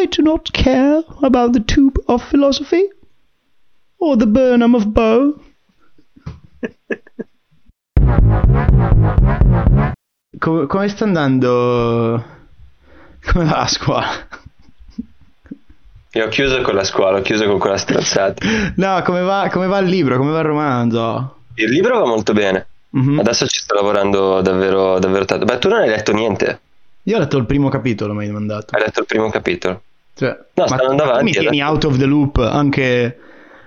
I do not care about the tube of philosophy or the Burnham of Bow. come, come sta andando? Come va la scuola? Io ho chiuso con la scuola, ho chiuso con quella stronzata. No, come va, come va il libro? Come va il romanzo? Il libro va molto bene. Mhm. Adesso ci sto lavorando davvero, davvero tanto. Beh, tu non hai letto niente. Io ho letto il primo capitolo, mi hai mandato. Hai letto il primo capitolo. Cioè, No, stanno andando tu mi avanti, tieni out of the loop anche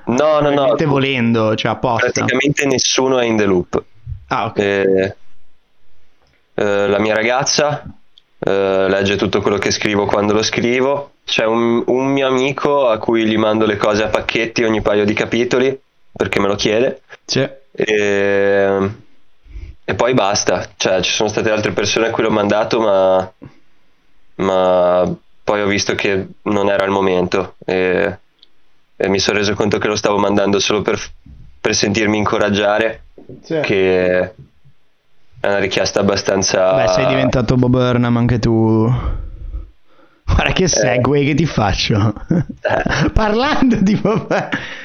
No, no, no. volendo, cioè apposta. Praticamente nessuno è in the loop. Ah, ok. Eh, eh, la mia ragazza eh, legge tutto quello che scrivo quando lo scrivo. C'è un, un mio amico a cui gli mando le cose a pacchetti ogni paio di capitoli perché me lo chiede. Sì. E, e poi basta. Cioè, ci sono state altre persone a cui l'ho mandato, ma, ma poi ho visto che non era il momento. E, e mi sono reso conto che lo stavo mandando solo per, per sentirmi incoraggiare Sì. che è una richiesta abbastanza Beh, sei diventato Bob Burnham anche tu. Guarda che segue che ti faccio. Eh. Parlando di Bob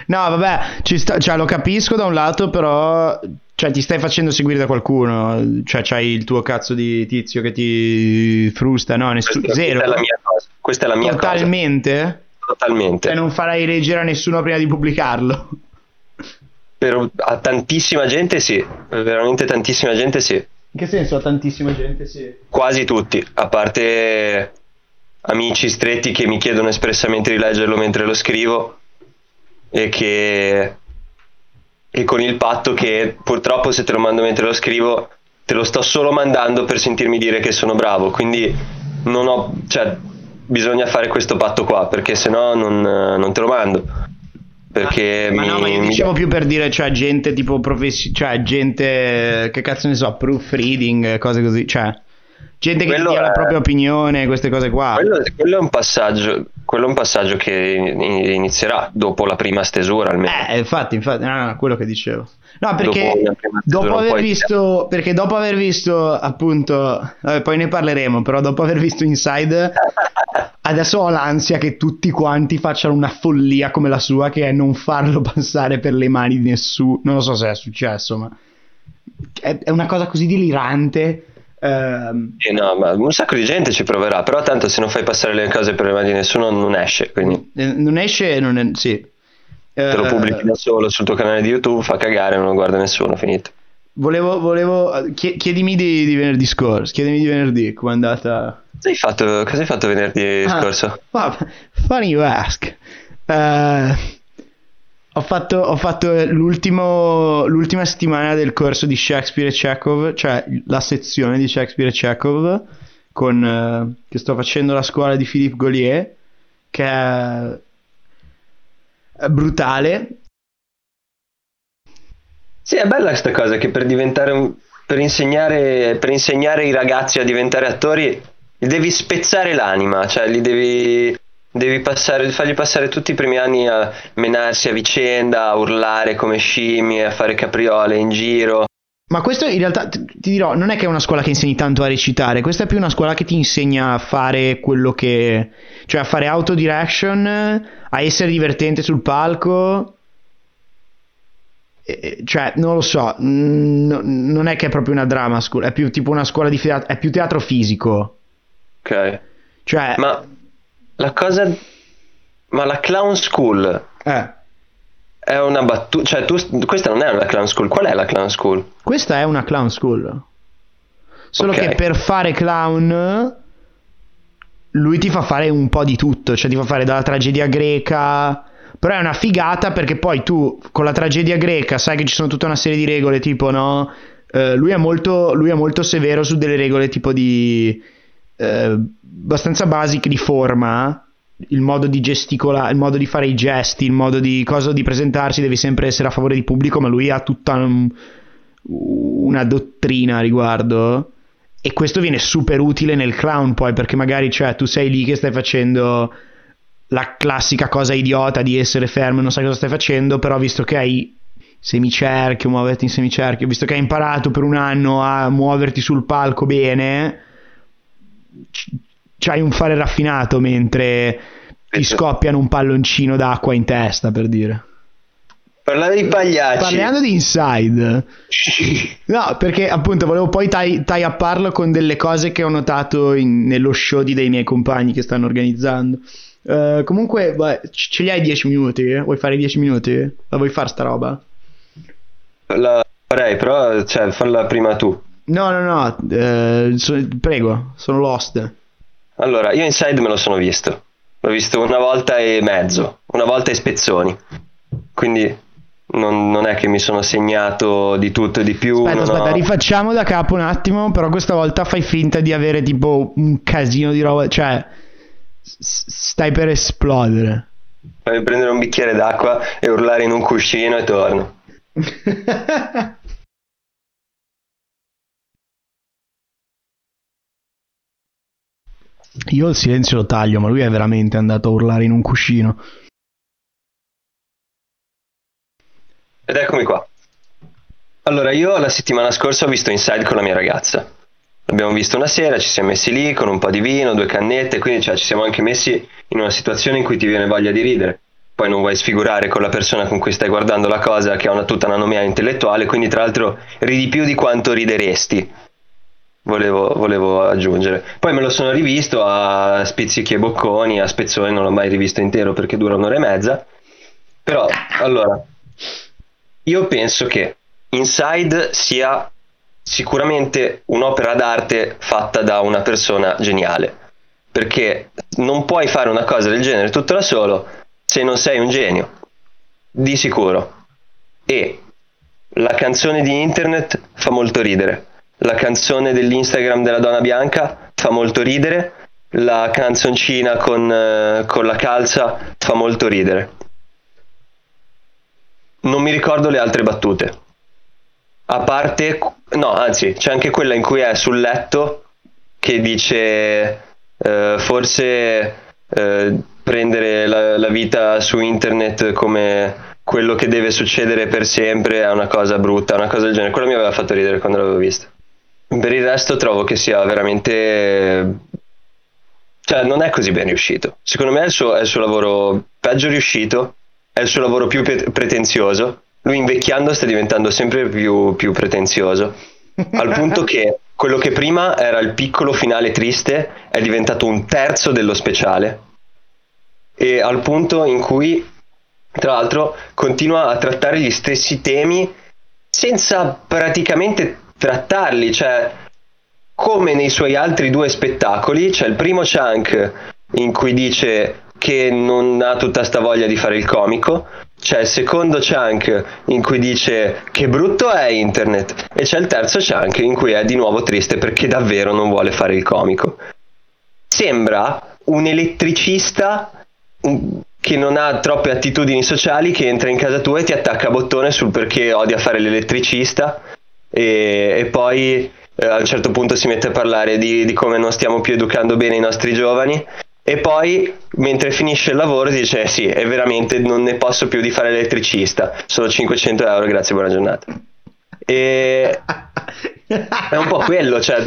No, vabbè, ci sta- cioè, lo capisco da un lato, però cioè, ti stai facendo seguire da qualcuno. Cioè, c'hai il tuo cazzo di tizio che ti frusta, no? Nessu- questa, zero. è la mia cosa questa è la mia Totalmente? cosa totalmente Cioè, non farai leggere a nessuno prima di pubblicarlo. per a tantissima gente sì veramente tantissima gente sì In che senso a tantissima gente, sì. quasi tutti a parte amici stretti che mi chiedono espressamente di leggerlo mentre lo scrivo e che e con il patto che purtroppo se te lo mando mentre lo scrivo te lo sto solo mandando per sentirmi dire che sono bravo quindi non ho cioè bisogna fare questo patto qua perché sennò non, non te lo mando. Perché Ma mi, no, ma io mi- dicevo più per dire, cioè, gente tipo professi, cioè, gente, che cazzo ne so, proofreading, cose così, cioè, gente che Quello ti dia la è- propria opinione, queste cose qua. quello, quello è un passaggio quello è un passaggio che in- inizierà dopo la prima stesura almeno Eh, infatti, infatti, no, no, quello che dicevo. No, perché Dopo la dopo, aver visto, perché dopo aver visto, appunto, vabbè, poi ne parleremo, però dopo aver visto Inside, adesso ho l'ansia che tutti quanti facciano una follia come la sua, che è non farlo passare per le mani di nessuno. Non lo so se è successo, ma è, è una cosa così delirante. Eh no, ma un sacco di gente ci proverà, però tanto se non fai passare le cose per le mani di nessuno non esce, quindi eh, non esce, non è, sì. te lo Eh, pubblichi da solo sul tuo canale di YouTube, fa cagare, non lo guarda nessuno, finito. Volevo, volevo chie- chiedimi di, di venerdì scorso, chiedimi di venerdì come è andata. Cosa hai fatto, cosa hai fatto venerdì Ah, scorso? funny you ask. Eh, ho fatto, ho fatto l'ultima settimana del corso di Shakespeare e Chekhov, cioè la sezione di Shakespeare e Chekhov, con, eh, che sto facendo alla scuola di Philippe Gaulier, che è, è brutale. Sì, è bella questa cosa che per diventare un, per insegnare, per insegnare ai ragazzi a diventare attori devi spezzare l'anima, cioè li devi, devi passare, fargli passare tutti i primi anni a menarsi a vicenda, a urlare come scimmie, a fare capriole in giro. Ma questo in realtà ti dirò, non è che è una scuola che insegni tanto a recitare, questa è più una scuola che ti insegna a fare quello che... cioè a fare autodirection, a essere divertente sul palco. E- Cioè, non lo so, no- non è che è proprio una drama school, è più tipo una scuola di teatro, è più teatro fisico. Ok. Cioè, Ma la cosa. Ma la clown school eh, è una battuta. Cioè, tu, questa non è una clown school. Qual è la clown school? questa è una clown school. Solo Ok. che per fare clown lui ti fa fare un po' di tutto, cioè ti fa fare dalla tragedia greca, però è una figata perché poi tu con la tragedia greca sai che ci sono tutta una serie di regole tipo no, Eh, lui, è molto, lui è molto severo su delle regole tipo di eh, abbastanza basic di forma, il modo di gesticolare, il modo di fare i gesti, il modo di cosa di presentarsi, devi sempre essere a favore di pubblico, ma lui ha tutta un- una dottrina a riguardo. E questo viene super utile nel clown poi, perché magari cioè, tu sei lì che stai facendo la classica cosa idiota di essere fermo e non sai cosa stai facendo, però visto che hai semicerchio, muoverti in semicerchio, visto che hai imparato per un anno a muoverti sul palco bene, c'hai un fare raffinato mentre ti scoppiano un palloncino d'acqua in testa, per dire. Parlare di pagliacci. Parlando di inside. no, perché appunto volevo poi tie, tie con delle cose che ho notato in, nello show di dei miei compagni che stanno organizzando. Uh, comunque, beh, ce li hai 10 minuti? Vuoi fare 10 minuti? La vuoi fare sta roba? La farei, però cioè, falla prima tu. No, no, no, uh, so, prego, sono lost. Allora, io Inside me lo sono visto. L'ho visto una volta e mezzo, una volta e spezzoni. Quindi non, non, è che mi sono segnato di tutto e di più. Aspetta, aspetta, ho... rifacciamo da capo un attimo, però questa volta fai finta di avere tipo un casino di roba, cioè stai per esplodere. Fammi prendere un bicchiere d'acqua e urlare in un cuscino e torno. Io il silenzio lo taglio, ma lui è veramente andato a urlare in un cuscino. Ed eccomi qua. Allora, io la settimana scorsa ho visto Inside con la mia ragazza. L'abbiamo visto una sera, ci siamo messi lì con un po' di vino, due cannette, quindi cioè, ci siamo anche messi in una situazione in cui ti viene voglia di ridere. Poi non vuoi sfigurare con la persona con cui stai guardando la cosa che ha una, tutta una nomea intellettuale, quindi tra l'altro ridi più di quanto rideresti. Volevo, volevo, aggiungere. Poi me lo sono rivisto a spizzichi e bocconi, a spezzoni, non l'ho mai rivisto intero perché dura un'ora e mezza. Però, allora, io penso che Inside sia sicuramente un'opera d'arte fatta da una persona geniale, perché non puoi fare una cosa del genere tutto da solo se non sei un genio, di sicuro. E la canzone di internet fa molto ridere, la canzone dell'Instagram della donna bianca fa molto ridere, la canzoncina con, eh, con la calza fa molto ridere non mi ricordo le altre battute. A parte, no, anzi, c'è anche quella in cui è sul letto che dice eh, forse eh, prendere la, la, vita su internet come quello che deve succedere per sempre è una cosa brutta, una cosa del genere. Quello mi aveva fatto ridere quando l'avevo vista. Per il resto trovo che sia veramente... Cioè, non è così ben riuscito. Secondo me è il suo, è il suo lavoro peggio riuscito è il suo lavoro più pretenzioso. Lui invecchiando sta diventando sempre più, più pretenzioso, al punto che quello che prima era il piccolo finale triste è diventato un terzo dello speciale. E al punto in cui, tra l'altro, continua a trattare gli stessi temi senza praticamente trattarli, cioè come nei suoi altri due spettacoli, c'è il primo chunk in cui dice che non ha tutta sta voglia di fare il comico. C'è il secondo chunk in cui dice che brutto è internet e c'è il terzo chunk in cui è di nuovo triste perché davvero non vuole fare il comico. Sembra un elettricista che non ha troppe attitudini sociali che entra in casa tua e ti attacca a bottone sul perché odia fare l'elettricista e, e poi eh, a un certo punto si mette a parlare di, di come non stiamo più educando bene i nostri giovani e poi mentre finisce il lavoro dice eh sì, è veramente non ne posso più di fare elettricista, solo 500 euro, grazie, buona giornata. E è un po' quello, cioè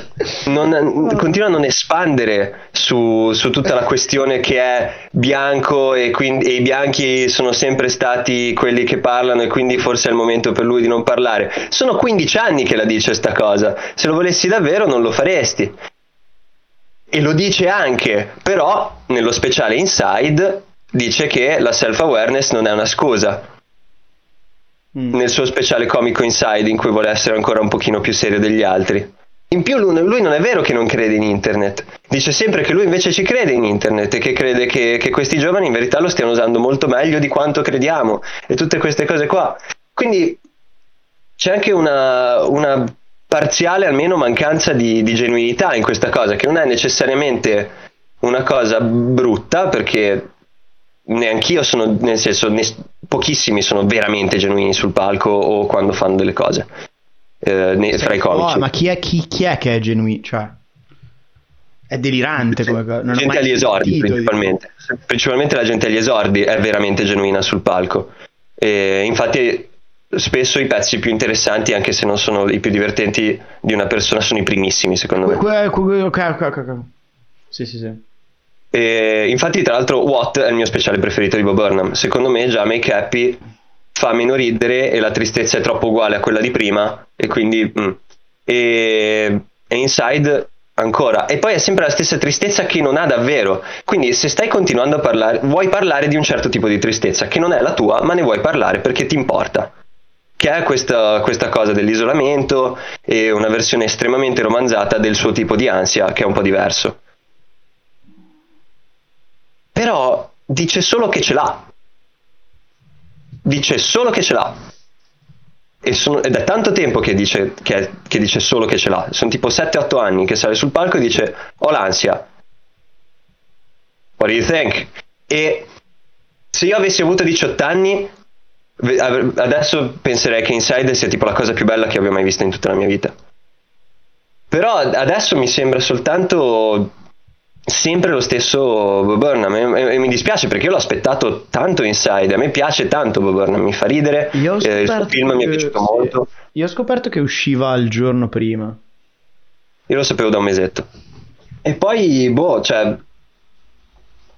non, continua a non espandere su, su, tutta la questione che è bianco e, quindi, e i bianchi sono sempre stati quelli che parlano e quindi forse è il momento per lui di non parlare. Sono 15 anni che la dice sta cosa, se lo volessi davvero non lo faresti. E lo dice anche, però nello speciale Inside dice che la self-awareness non è una scusa. Mm. Nel suo speciale comico Inside in cui vuole essere ancora un pochino più serio degli altri. In più lui, lui, non è vero che non crede in internet, dice sempre che lui invece ci crede in internet e che crede che, che, questi giovani in verità lo stiano usando molto meglio di quanto crediamo e tutte queste cose qua. Quindi c'è anche una, una parziale almeno mancanza di, di genuinità in questa cosa, che non è necessariamente una cosa brutta perché neanch'io sono, nel senso, ne, pochissimi sono veramente genuini sul palco o quando fanno delle cose eh, ne, tra i comici. Oh, ma chi è, chi, chi è, che è genuino? Cioè, è delirante come cosa. Non gente agli esordi principalmente. Principalmente la gente agli esordi è veramente genuina sul palco. E infatti spesso i pezzi più interessanti, anche se non sono i più divertenti di una persona, sono i primissimi, secondo me. Ok, ok, ok. Sì, sì, sì. E infatti, tra l'altro, What è il mio speciale preferito di Bob Burnham. Secondo me, già Make Happy fa meno ridere e la tristezza è troppo uguale a quella di prima. E quindi. mm. E, e Inside ancora. E poi è sempre la stessa tristezza che non ha davvero. Quindi, se stai continuando a parlare, vuoi parlare di un certo tipo di tristezza che non è la tua, ma ne vuoi parlare perché ti importa. Che è questa, questa cosa dell'isolamento e una versione estremamente romanzata del suo tipo di ansia, che è un po' diverso però dice solo che ce l'ha. Dice solo che ce l'ha. E sono- è tanto tempo che dice, che, che dice solo che ce l'ha. Sono tipo 7-8 anni che sale sul palco e dice ho l'ansia. What do you think? E se io avessi avuto 18 anni, adesso penserei che Inside sia tipo la cosa più bella che abbia mai visto in tutta la mia vita. Però adesso mi sembra soltanto sempre lo stesso Bob Burnham e, e- e mi dispiace perché io l'ho aspettato tanto Inside, a me piace tanto Bob Burnham, mi fa ridere, Io ho eh, il film mi è che- piaciuto molto, Io ho scoperto che usciva il giorno prima. io lo sapevo da un mesetto. E poi, boh, cioè,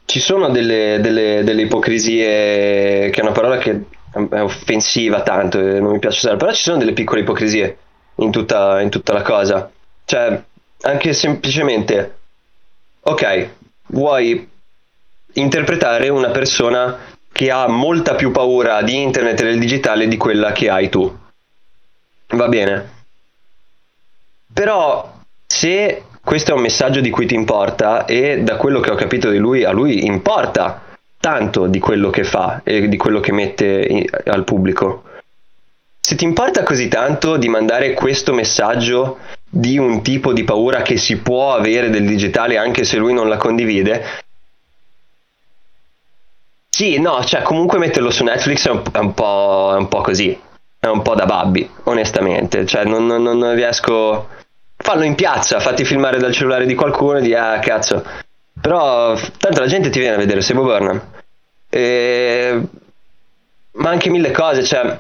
ci sono delle, delle- delle ipocrisie, che è una parola che è offensiva tanto e non mi piace usare, però ci sono delle piccole ipocrisie in tutta, in tutta la cosa. Cioè, anche semplicemente, ok, vuoi interpretare una persona che ha molta più paura di internet e del digitale di quella che hai tu. Va bene. Però se questo è un messaggio di cui ti importa e da quello che ho capito di lui, a lui importa tanto di quello che fa e di quello che mette i- al pubblico. Se ti importa così tanto di mandare questo messaggio di un tipo di paura che si può avere del digitale anche se lui non la condivide, sì, no, cioè comunque metterlo su Netflix è un, è un po', è un po' così, è un po' da babbi, onestamente, cioè non, non- non riesco... Fallo in piazza, fatti filmare dal cellulare di qualcuno e di ah cazzo. Però tanto la gente ti viene a vedere Sebo Burnham. E... Ma anche mille cose, cioè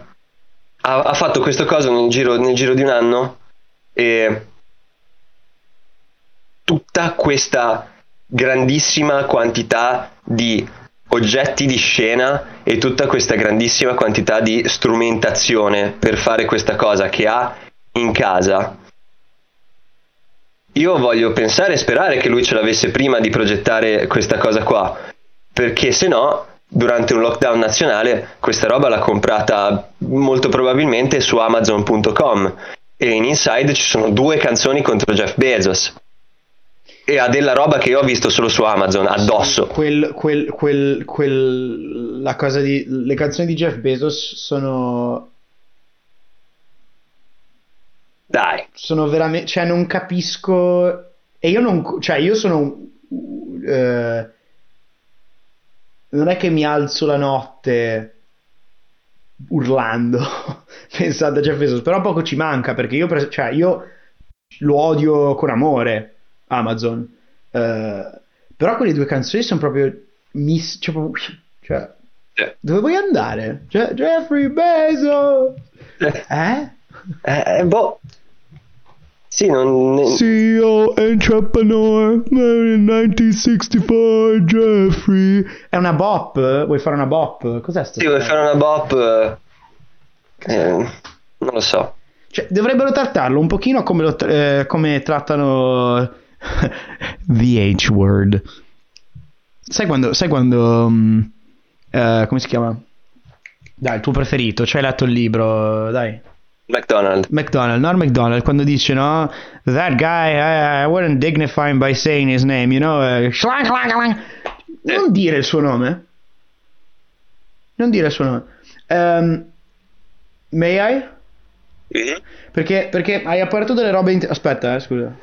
ha, ha fatto questo cosa nel giro, nel giro di un anno e tutta questa grandissima quantità di oggetti di scena e tutta questa grandissima quantità di strumentazione per fare questa cosa che ha in casa. Io voglio pensare e sperare che lui ce l'avesse prima di progettare questa cosa qua, perché se no, durante un lockdown nazionale, questa roba l'ha comprata molto probabilmente su Amazon.com e in Inside ci sono due canzoni contro Jeff Bezos. E ha della roba che io ho visto solo su Amazon addosso. Quel, quel, quel, quel, la cosa di, le canzoni di Jeff Bezos sono, Dai, sono veramente, cioè non capisco, e io non, cioè io sono, eh, non è che mi alzo la notte urlando pensando a Jeff Bezos, però poco ci manca perché io, cioè io lo odio con amore Amazon, Eh, però quelle due canzoni sono proprio miss, cioè, cioè, eh, dove vuoi andare? Je- Jeffrey Bezos, eh? eh, boh. Sì, non... CEO entrepreneur 1964 Jeffrey è una bop vuoi fare una bop cos'è sto Sì, vuoi fare una bop? Eh, eh, non lo so. cioè, dovrebbero trattarlo un pochino come, lo eh, come trattano the H word sai quando sai quando mm, eh, come si chiama dai il tuo preferito ci hai letto il libro dai McDonald's. McDonald, Norm McDonald, quando dice no, that guy, I, I wouldn't dignify him by saying his name, you know, eh, schlang. non dire il suo nome, non dire il suo nome. Ehm, may I? Perché, perché hai aperto delle robe, int- aspetta, eh, scusa.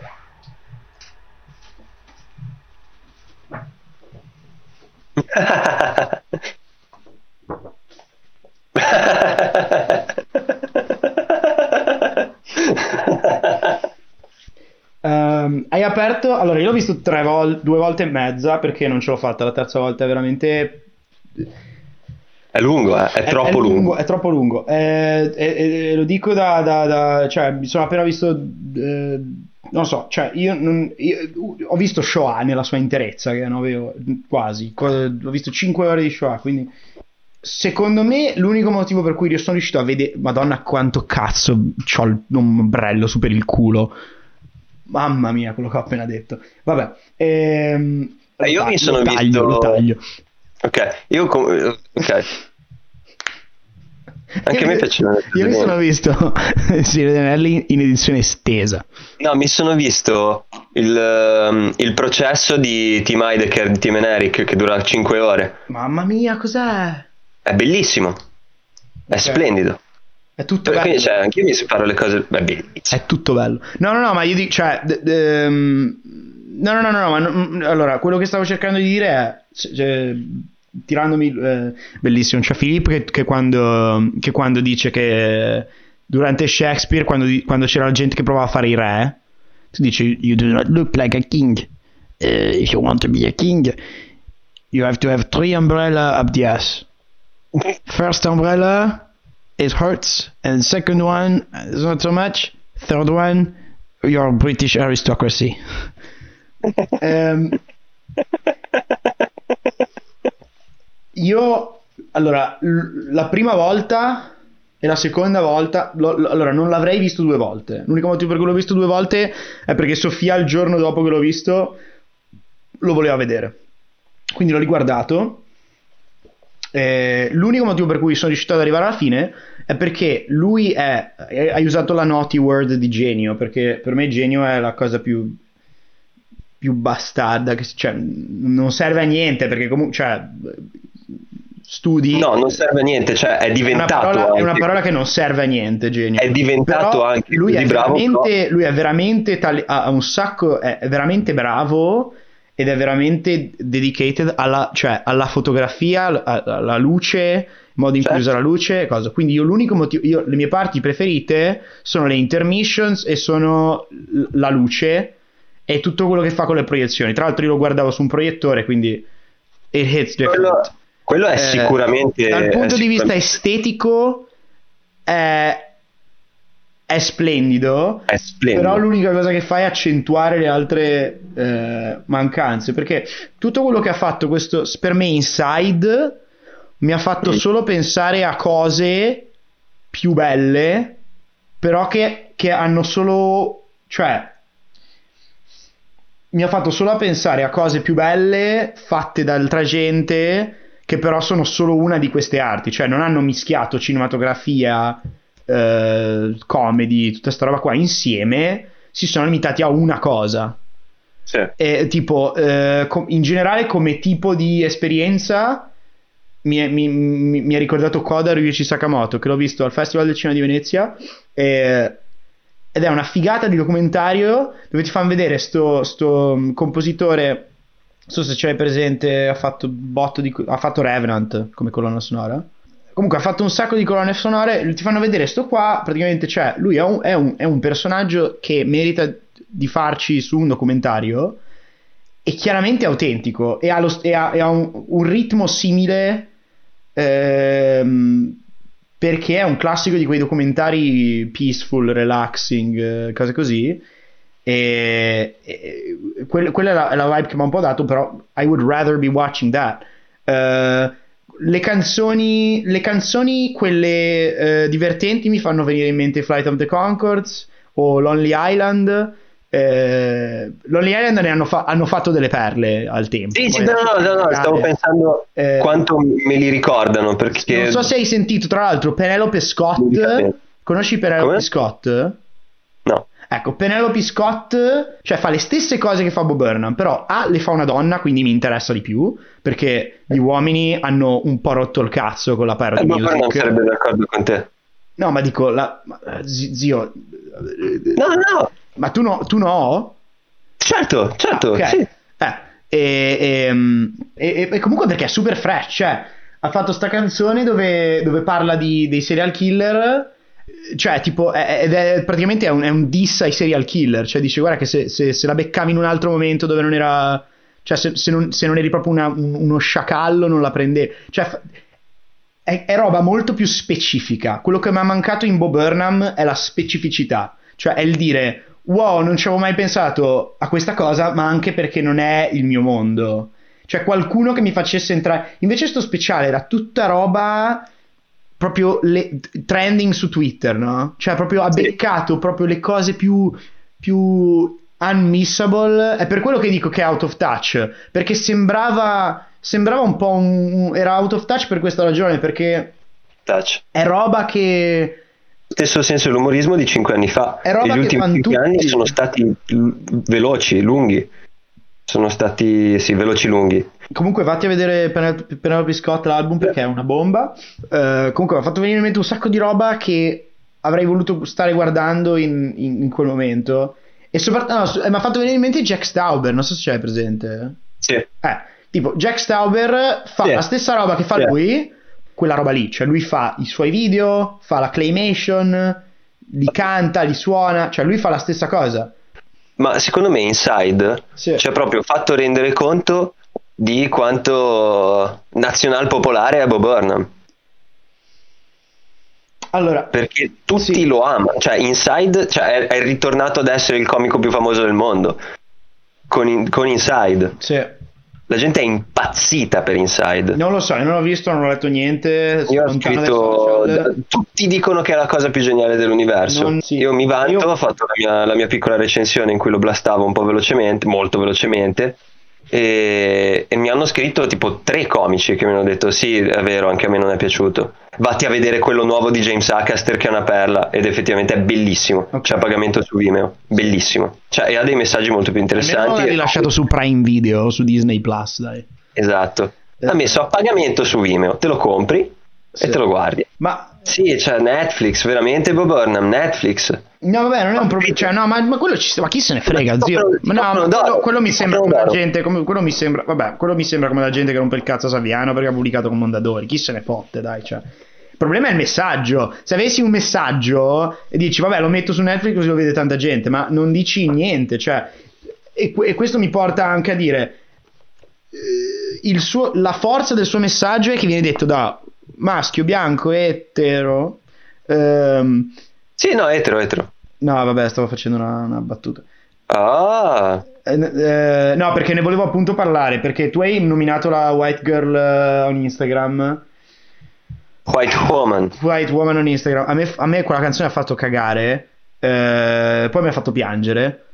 Ehm, hai aperto, allora io l'ho visto tre volte, due volte e mezza perché non ce l'ho fatta, la terza volta è veramente È lungo, eh? è, troppo lungo. È troppo lungo. Eh, e- e- e lo dico da, da- da- cioè, mi sono appena visto eh, non so, cioè io, non, io, ho visto Shoah nella sua interezza, che non avevo quasi, ho visto 5 ore di Shoah, quindi secondo me l'unico motivo per cui io sono riuscito a vedere, madonna quanto cazzo ho un ombrello su per il culo, mamma mia quello che ho appena detto, vabbè, ehm, eh, io taglio, mi sono taglio, visto... Taglio. Ok, io... Com... ok. Anche a me piaceva. Io mi sono visto Anelli in edizione estesa. No, mi sono visto il, um, il processo di Team Heidecker di Team Eneric che dura 5 ore. Mamma mia, cos'è? È bellissimo. È okay. splendido. È tutto Perché, bello. Cioè, anche io mi sparo le cose. Beh, bellissimo. È tutto bello. No, no, no, ma io dico, cioè. D- d- um, no, no, no, no, ma no, allora, quello che stavo cercando di dire è. Cioè, tirandomi eh, bellissimo c'è Filippo che, che, quando, che, quando, dice che durante Shakespeare quando, quando, c'era la gente che provava a fare i re tu dici you do not look like a king. Uh, if you want to be a king you have to have three umbrella up the ass. First umbrella it hurts and second one is not so much. Third one you're British aristocracy. Um, Io, allora, l- la prima volta e la seconda volta, lo, lo, allora non l'avrei visto due volte. L'unico motivo per cui l'ho visto due volte è perché Sofia il giorno dopo che l'ho visto lo voleva vedere. Quindi l'ho riguardato. Eh, l'unico motivo per cui sono riuscito ad arrivare alla fine è perché lui è, è, hai usato la naughty word di genio, perché per me genio è la cosa più più bastarda che cioè, non serve a niente perché comunque cioè, studi. No, non serve a niente, cioè è diventato. Una parola, è una parola che non serve a niente, genio. È diventato Però anche lui è, bravo, però... lui è veramente tali, ha un sacco, è, veramente bravo ed è veramente dedicated alla, cioè, alla fotografia, alla, luce, modo in certo. cui usa la luce, cosa. Quindi io l'unico motivo, io, le mie parti preferite sono le intermissions e sono la luce e tutto quello che fa con le proiezioni. Tra l'altro io lo guardavo su un proiettore, quindi it hits different. Quello quello è eh, sicuramente... Dal punto di vista estetico è, è, splendido, è splendido, però l'unica cosa che fa è accentuare le altre eh, mancanze, perché tutto quello che ha fatto questo, per me Inside mi ha fatto mm. solo pensare a cose più belle, però che, che hanno solo... cioè mi ha fatto solo pensare a cose più belle fatte da altra gente che però sono solo una di queste arti, cioè non hanno mischiato cinematografia, eh, comedy, tutta questa roba qua insieme, si sono limitati a una cosa. Sì. E, tipo, eh, com- in generale come tipo di esperienza mi, è, mi, mi, mi ha ricordato Koda Ryuichi Sakamoto, che l'ho visto al Festival del Cinema di Venezia, e, ed è una figata di documentario dove ti fanno vedere sto, sto compositore non so se ce l'hai presente, ha fatto, botto di, ha fatto Revenant come colonna sonora. Comunque ha fatto un sacco di colonne sonore, ti fanno vedere sto qua, praticamente cioè, lui è un, è un, è un personaggio che merita di farci su un documentario e chiaramente autentico e ha, lo, e ha, e ha un, un, ritmo simile ehm, perché è un classico di quei documentari peaceful, relaxing, eh, cose così e, e quella, quella è, la, la, vibe che mi ha un po' dato, però I would rather be watching that. Uh, le canzoni, le canzoni quelle uh, divertenti mi fanno venire in mente Flight of the Concords o Lonely Island. Eh, Lonely Island ne hanno, fa- hanno, fatto delle perle al tempo. Sì, sì, no, no, no, no, stavo pensando eh, quanto me li ricordano. Perché... Non so se hai sentito, tra l'altro, Penelope Scott. Conosci Penelope Come? Scott? Ecco, Penelope Scott, cioè fa le stesse cose che fa Bob Burnham, però A le fa una donna, quindi mi interessa di più, perché gli uomini hanno un po' rotto il cazzo con la parody eh, music. Bob Burnham sarebbe d'accordo con te. No, ma dico, la, zio... No, no! Ma tu no? Tu no? Certo, certo, ah, okay. sì. Eh, e, e, e, e, comunque perché è super fresh, cioè ha fatto sta canzone dove, dove parla di, dei serial killer cioè, tipo, ed è, praticamente è un, è un, diss ai serial killer. Cioè, dice, guarda che se, se, se, la beccavi in un altro momento dove non era. Cioè, se, se, non, non, eri proprio una, un, uno sciacallo, non la prendevi. Cioè, è, è, roba molto più specifica. Quello che mi ha mancato in Bo Burnham è la specificità. Cioè, è il dire wow, non ci avevo mai pensato a questa cosa, ma anche perché non è il mio mondo. Cioè qualcuno che mi facesse entrare... Invece sto speciale era tutta roba proprio le... trending su Twitter, no? Cioè proprio ha beccato sì. proprio le cose più, più unmissable. È per quello che dico che è out of touch, perché sembrava, sembrava un po' un... era out of touch per questa ragione, perché touch. è roba che stesso senso dell'umorismo di cinque anni fa. È roba Gli ultimi cinque tutti... anni sono stati veloci, lunghi. Sono stati, sì, veloci lunghi. Comunque vatti a vedere Penelope Scott l'album perché è una bomba. Uh, comunque mi ha fatto venire in mente un sacco di roba che avrei voluto stare guardando in, in, in quel momento. E soprattutto no, mi ha fatto venire in mente Jack Stauber, non so se c'è presente. Sì. Eh, tipo Jack Stauber fa sì. la stessa roba che fa sì. lui, quella roba lì, cioè lui fa i suoi video, fa la claymation, li canta, li suona, cioè lui fa la stessa cosa. Ma secondo me Inside sì. ci ha proprio fatto rendere conto di quanto nazional popolare è Bob Burnham. Allora, perché tutti sì. lo amano, cioè Inside cioè, è, è, ritornato ad essere il comico più famoso del mondo con, in, con Inside. Sì. La gente è impazzita per Inside. Non lo so, io non l'ho visto, non ho letto niente. Io ho scritto. Tutti dicono che è la cosa più geniale dell'universo. Non, sì. Io mi vanto, io... ho fatto la mia, la mia piccola recensione in cui lo blastavo un po' velocemente, molto velocemente. E, e, mi hanno scritto tipo tre comici che mi hanno detto sì è vero anche a me non è piaciuto. Vatti a vedere quello nuovo di James Acaster che è una perla ed effettivamente è bellissimo. Okay. c'è a pagamento su Vimeo. Bellissimo. Cioè, e ha dei messaggi molto più interessanti l'ha rilasciato su Prime Video su Disney Plus dai. Esatto. L'ha messo a pagamento su Vimeo. Te lo compri sì. e te lo guardi. Ma sì, c'è Netflix, veramente Bob Burnham, Netflix. No, vabbè, non è un problema. Cioè, no, ma, ma, quello ci ma chi se ne frega, zio? Ma no, ma quello, quello, mi sembra come la gente. Come, quello mi sembra. Vabbè, quello mi sembra come la gente che rompe il cazzo a Saviano perché ha pubblicato con Mondadori. Chi se ne fotte, dai, cioè. Il problema è il messaggio. Se avessi un messaggio e dici, vabbè, lo metto su Netflix così lo vede tanta gente, ma non dici niente, cioè. E, e questo mi porta anche a dire. Eh, suo, la forza del suo messaggio è che viene detto da maschio, bianco, etero. Ehm... Sì, no, etero, etero. No, vabbè, stavo facendo una, una battuta. Ah. Eh, eh, no, perché ne volevo appunto parlare, perché tu hai nominato la White Girl uh, on Instagram. White Woman. White Woman on Instagram. A me, a me quella canzone ha fatto cagare, eh, poi mi ha fatto piangere.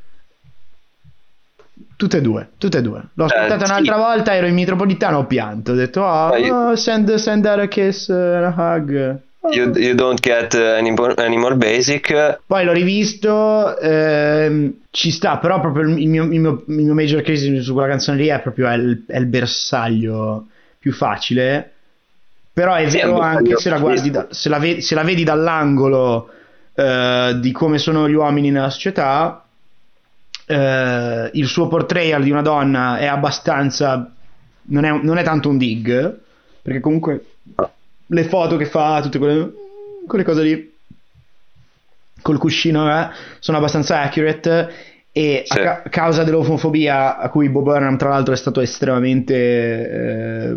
Tutte e due, tutte e due. L'ho ascoltata eh, un'altra sì. volta, ero in metropolitano, ho pianto. Ho detto, oh, oh send, send her a kiss and a hug. You, you, don't get any more, any more, basic. Poi l'ho rivisto, ehm, ci sta, però proprio il mio, il, mio, il mio, major case su quella canzone lì è proprio è il, è il bersaglio più facile. Però è sì, vero anche se la, guardi da, se, la vedi, se la vedi dall'angolo eh, di come sono gli uomini nella società, eh, il suo portrayal di una donna è abbastanza non è, non è, tanto un dig perché comunque le foto che fa tutte quelle, quelle cose lì col cuscino eh, sono abbastanza accurate e sì. a ca- causa dell'omofobia a cui Bob Burnham tra l'altro è stato estremamente eh,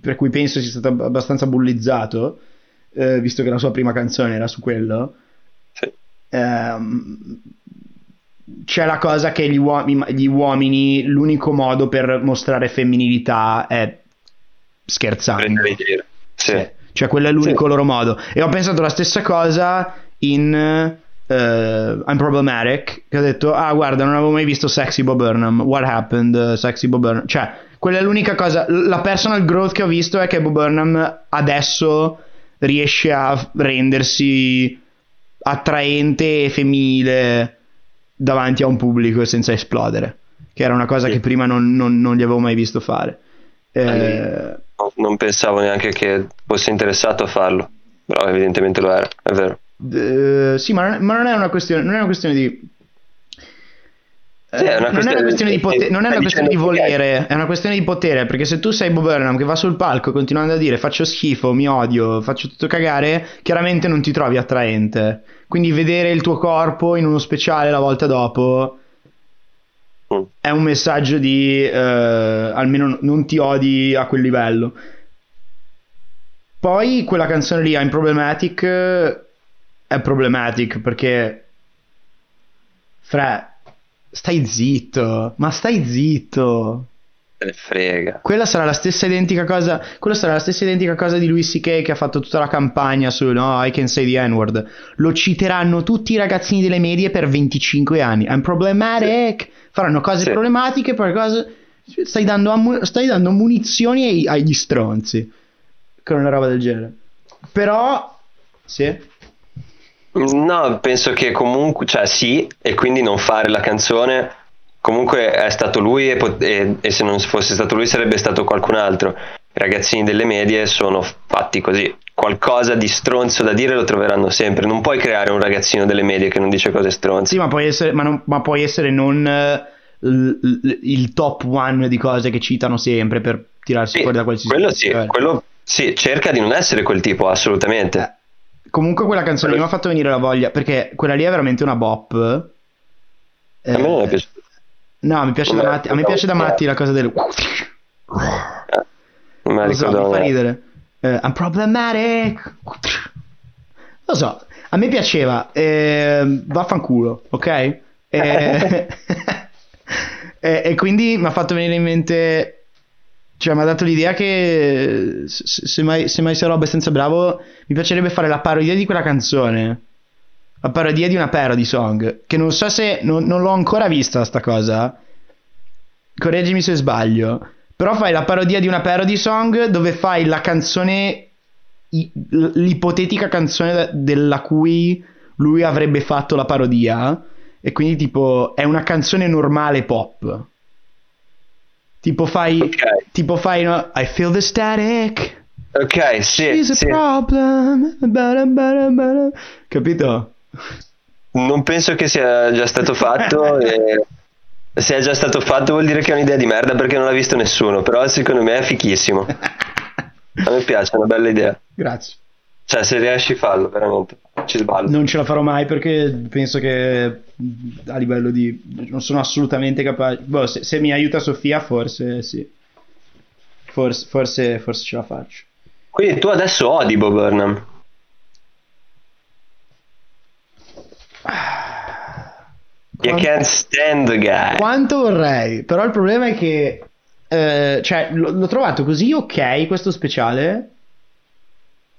per cui penso sia stato abbastanza bullizzato eh, visto che la sua prima canzone era su quello sì. Ehm, c'è la cosa che gli, uom- gli, uomini, l'unico modo per mostrare femminilità è scherzando. Sì. sì. Cioè, quello è l'unico sì. loro modo. E ho pensato la stessa cosa in uh, I'm Problematic, che ho detto, ah guarda, non avevo mai visto Sexy Bob Burnham. What happened? Uh, sexy Bob Burnham. Cioè, quella è l'unica cosa. La personal growth che ho visto è che Bob Burnham adesso riesce a rendersi attraente e femminile davanti a un pubblico senza esplodere, che era una cosa sì. che prima non, non, non, gli avevo mai visto fare. Eh... Non pensavo neanche che fosse interessato a farlo, però evidentemente lo era, è vero. Uh, sì, ma non, ma non, è una questione, non è una questione di è non è una questione di, potere, non è una questione di volere, è una questione di potere. Perché se tu sei Bob Burnham che va sul palco continuando a dire faccio schifo, mi odio, faccio tutto cagare, chiaramente non ti trovi attraente. Quindi vedere il tuo corpo in uno speciale la volta dopo mm. è un messaggio di eh, almeno non ti odi a quel livello. Poi quella canzone lì, I'm Problematic, è problematic perché Fra, stai zitto, ma stai zitto. Ne frega. Quella sarà la stessa identica cosa. Quella sarà la stessa identica cosa di Louis C.K. che ha fatto tutta la campagna su No, I can say the N-word. Lo citeranno tutti i ragazzini delle medie per 25 anni. I'm problematic. Sì. Faranno cose sì. problematiche per cose. Stai dando, ammu... stai dando munizioni ai... agli stronzi. Con una roba del genere. Però. Sì. No, penso che comunque, cioè sì, e quindi non fare la canzone comunque è stato lui e, pot- e, e, se non fosse stato lui sarebbe stato qualcun altro. I ragazzini delle medie sono fatti così. Qualcosa di stronzo da dire lo troveranno sempre. Non puoi creare un ragazzino delle medie che non dice cose stronze. Sì, ma puoi essere, ma non, ma puoi essere non uh, l, l, il top one di cose che citano sempre per tirarsi sì, fuori da qualsiasi quello sì, quello sì, cerca di non essere quel tipo, assolutamente. Eh, comunque quella canzone mi ha fatto venire la voglia, perché quella lì è veramente una bop. Eh, a me è piaciuta. No, mi piace da matti. A me piace da matti la cosa del. Non me la so, mi fa ridere. Uh, I'm problematic. Lo so, a me piaceva. Eh, vaffanculo, ok? E, e, e quindi mi ha fatto venire in mente. Cioè, mi ha dato l'idea che se, mai, se mai sarò abbastanza bravo, mi piacerebbe fare la parodia di quella canzone. La parodia di una parody song, che non so se, non, non l'ho ancora vista sta cosa, correggimi se sbaglio, però fai la parodia di una parody song dove fai la canzone, l'ipotetica canzone della cui lui avrebbe fatto la parodia, e quindi tipo è una canzone normale pop. Tipo fai, okay. tipo fai, no? I feel the static. Ok, sì. Sì. problem. Capito? Non penso che sia già stato fatto. e se è già stato fatto vuol dire che è un'idea di merda perché non l'ha visto nessuno. Però secondo me è fichissimo. A me piace, è una bella idea. Grazie. Cioè, se riesci, fallo veramente. Ci sballo. Non ce la farò mai perché penso che a livello di. Non sono assolutamente capace. Boh, se, se mi aiuta Sofia, forse sì. Forse, forse, forse ce la faccio. Quindi tu adesso odi Bob Burnham. You can't stand the guy. Quanto vorrei, però il problema è che eh, cioè, l- l'ho trovato così ok questo speciale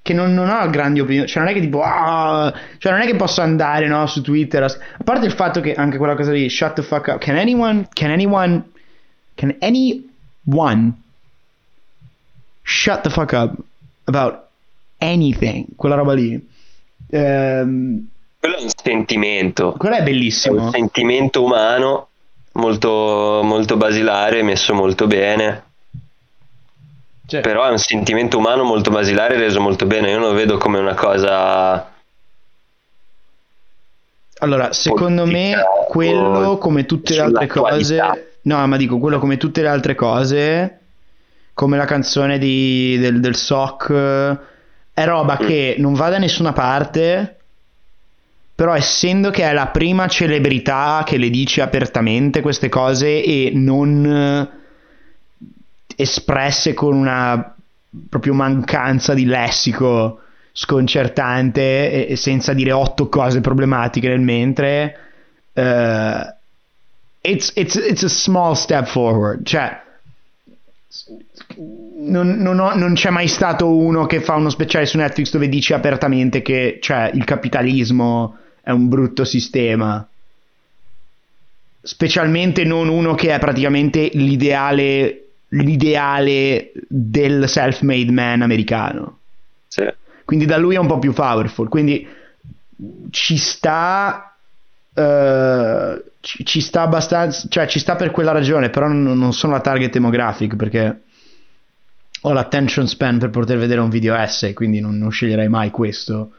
che non, non ho grandi opinioni, cioè non è che tipo ah, cioè non è che posso andare no, su Twitter a... a parte il fatto che anche quella cosa lì shut the fuck up can anyone can anyone can anyone shut the fuck up about anything quella roba lì ehm quello è un sentimento. Quello è bellissimo. È un sentimento umano molto, molto basilare, messo molto bene. Cioè. Però è un sentimento umano molto basilare reso molto bene. Io lo vedo come una cosa. Allora, secondo me, quello come tutte le altre cose. No, ma dico quello come tutte le altre cose. Come la canzone di, del, del SOC. È roba mm. che non va da nessuna parte però essendo che è la prima celebrità che le dice apertamente queste cose e non espresse con una proprio mancanza di lessico sconcertante e, senza dire otto cose problematiche nel mentre uh, it's, it's, it's a small step forward cioè non, non, ho, non, c'è mai stato uno che fa uno speciale su Netflix dove dice apertamente che cioè, il capitalismo è un brutto sistema. Specialmente non uno che è praticamente l'ideale, l'ideale del self-made man americano. Sì. Quindi da lui è un po' più powerful. Quindi ci sta. Uh, ci, ci, sta abbastanza. Cioè, ci sta per quella ragione. Però non, non sono la target demographic perché ho l'attention span per poter vedere un video essay. Quindi non, non sceglierei mai questo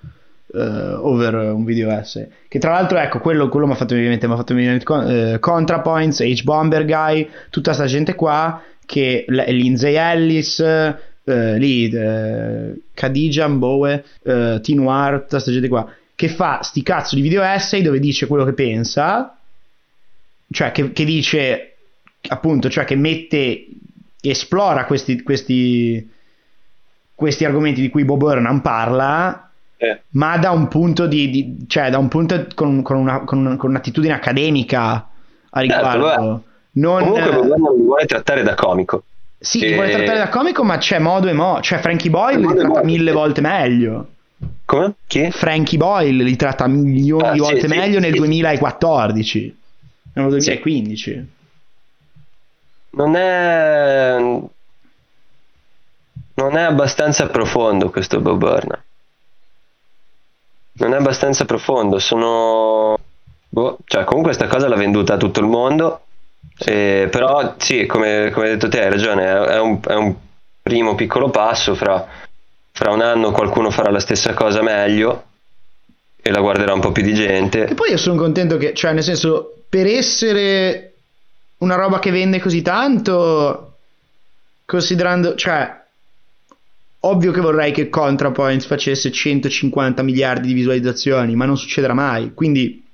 uh, over un video essay. Che tra l'altro, ecco, quello, quello mi ha fatto venire mi ha fatto venire uh, ContraPoints, H-Bomber Guy, tutta questa gente qua, che Lindsay Ellis, uh, lì, uh, Khadija Mbowe, uh, Tinoir, tutta questa gente qua, che fa sti cazzo di video essay dove dice quello che pensa, cioè che, che dice, appunto, cioè che mette, esplora questi, questi, questi argomenti di cui Bob Burnham parla Eh. ma da un punto di, di- cioè da un punto con, con una- con una- con un'attitudine accademica a riguardo. vabbè. Non, Comunque Bob Burnham mi vuole trattare da comico. sì, li eh, vuole trattare da comico, ma c'è modo e modo. Cioè, Frankie Boyle li e tratta mille sì. volte meglio. Come? Chi? Frankie Boyle li tratta milioni Ah, di sì, volte sì, meglio nel sì. 2014. Nel 2015. Non è... Non è abbastanza profondo questo Bob Burnham. Non è abbastanza profondo, sono... Boh, cioè comunque questa cosa l'ha venduta a tutto il mondo, eh, però sì, come, come hai detto te, hai ragione, è, un, è un primo piccolo passo, fra, fra un anno qualcuno farà la stessa cosa meglio e la guarderà un po' più di gente. E poi io sono contento che, cioè, nel senso, per essere una roba che vende così tanto, considerando, cioè, ovvio che vorrei che ContraPoints facesse 150 miliardi di visualizzazioni, ma non succederà mai. Quindi,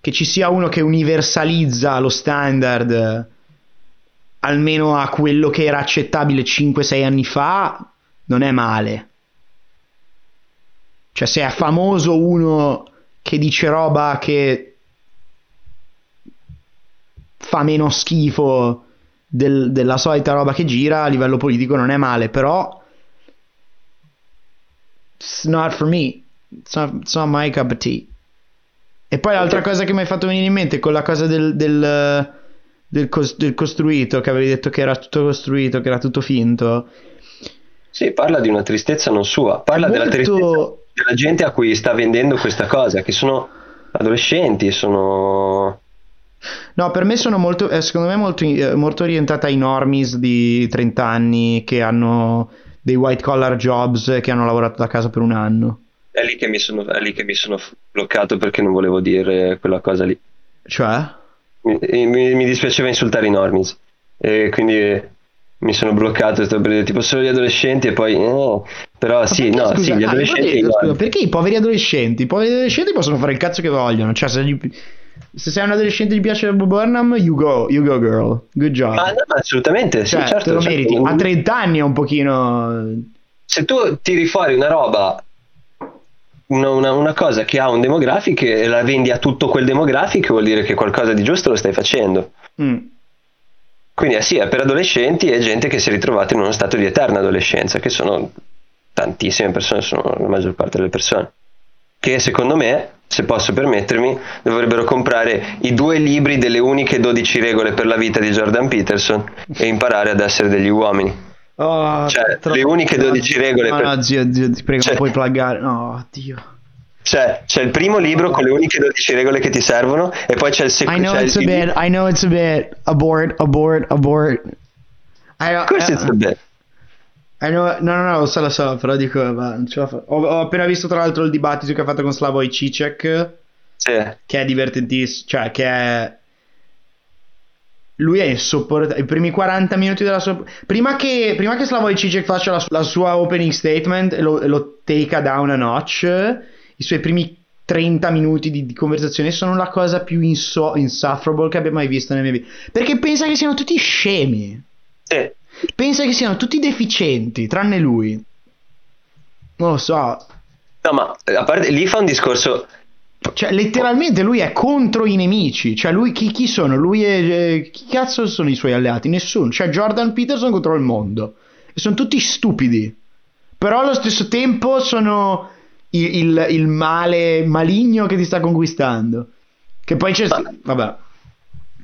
che ci sia uno che universalizza lo standard almeno a quello che era accettabile 5-6 anni fa, non è male. Cioè, se è famoso uno che dice roba che fa meno schifo del- della solita roba che gira a livello politico, non è male, però it's not for me. It's not, it's not my cup of tea. E poi l'altra cosa che mi hai fatto venire in mente con la cosa del, del, del cos- del costruito, che avevi detto che era tutto costruito, che era tutto finto. Sì, parla di una tristezza non sua, parla È della molto- tristezza della gente a cui sta vendendo questa cosa, che sono adolescenti, sono... No, per me sono molto, eh, secondo me molto, eh, molto orientata ai normies di 30 anni che hanno dei white collar jobs che hanno lavorato da casa per un anno. È lì che mi sono, è lì che mi sono bloccato perché non volevo dire quella cosa lì. Cioè? Mi, mi- mi dispiaceva insultare i normies e quindi mi sono bloccato, tipo solo gli adolescenti e poi... eh, però sì, Perché, no, scusa, sì, gli ah, adolescenti... scusa, perché i poveri adolescenti? I poveri adolescenti possono fare il cazzo che vogliono. Cioè, se, gli- se sei un adolescente e gli piace Bob Burnham, you go, you go girl. Good job. Ma no, assolutamente, sì, cioè, certo. te lo certo. meriti. A 30 anni è un pochino... se tu tiri fuori una roba, una, una- una cosa che ha un demografico e la vendi a tutto quel demografico, vuol dire che qualcosa di giusto lo stai facendo. Mm. Quindi eh sì, è per adolescenti e gente che si è ritrovata in uno stato di eterna adolescenza, che sono tantissime persone, sono la maggior parte delle persone. Che secondo me, se posso permettermi, dovrebbero comprare i due libri delle uniche 12 regole per la vita di Jordan Peterson e imparare ad essere degli uomini. Oh, Cioè, troppo- le uniche 12 regole No, per- no, zio, zio, ti prego, Cioè- puoi plaggare. No, Dio. Cioè, c'è il primo libro con le uniche 12 regole che ti servono e poi c'è il I secondo. know c'è it's a bit. I know it's a bit. Abort, abort, abort. I, Of course it's a bit. I know, no, no, no, lo so, lo so, però dico, va, non ce la fa- ho, ho appena visto tra l'altro il dibattito che ha fatto con Slavoj Cicek, Sì. che è divertentissimo, cioè che è... Lui è insopportabile. I primi 40 minuti della sua... Prima che, prima che Slavoj Cicek faccia la, la sua opening statement e lo, lo take down a notch, i suoi primi 30 minuti di, di conversazione sono la cosa più inso- insufferable che abbia mai visto nella mia vita. Perché pensa che siano tutti scemi. Sì. Pensa che siano tutti deficienti, tranne lui. Non lo so. No, ma eh, a parte lì fa un discorso. Cioè, letteralmente lui è contro i nemici. Cioè, lui chi, chi sono? Lui è. eh, chi cazzo sono i suoi alleati? Nessuno. Cioè, Jordan Peterson contro il mondo. E sono tutti stupidi. Però allo stesso tempo sono il, il- il male maligno che ti sta conquistando. Che poi c'è. Vabbè.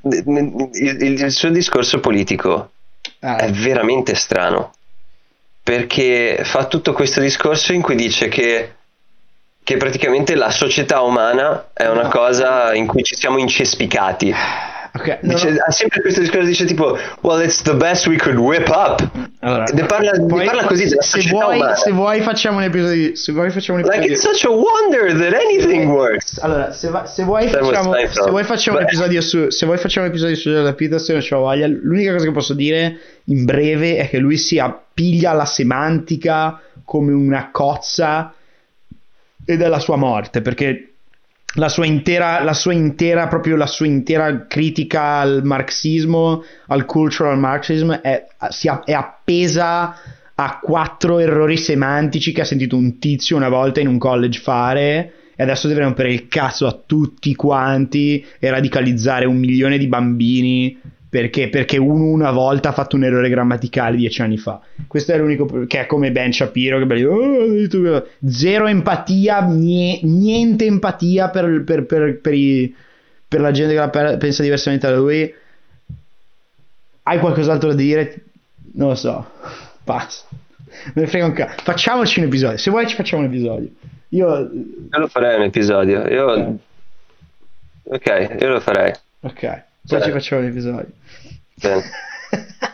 Il, il- suo discorso politico è Eh, veramente strano. Perché fa tutto questo discorso in cui dice che, che praticamente la società umana è una No. cosa in cui ci siamo incespicati. ok, no, Dice- no. ha sempre questo discorso, dice tipo, well, it's the best we could whip up. Allora, Ne parla, ne poi- parla così della se società vuoi, umana. se vuoi facciamo un episodio. Se vuoi facciamo un Like episodio. it's such a wonder that anything works. Allora, se, va- se vuoi facciamo, se vuoi facciamo un Beh. episodio su se vuoi facciamo un episodio su Jordan Peterson, c'ho voglia. L'unica cosa che posso dire in breve è che lui si appiglia alla semantica come una cozza ed è la sua morte, perché la sua intera la sua intera proprio la sua intera critica al marxismo, al cultural marxism è, a- è appesa ha quattro errori semantici che ha sentito un tizio una volta in un college fare e adesso deve rompere il cazzo a tutti quanti e radicalizzare un milione di bambini perché? Perché uno una volta ha fatto un errore grammaticale dieci anni fa. Questo è l'unico che è come Ben Shapiro che bello, oh, zero empatia, niente empatia per, per, per, per, i, per la gente che la pensa diversamente da lui. Hai qualcos'altro da dire? Non lo so. Passa. Me ne frega un cazzo. Facciamoci un episodio. Se vuoi ci facciamo un episodio. Io, io lo farei un episodio. Io... Okay. ok, io lo farei. Ok, poi cioè... ci facciamo un episodio. Bene.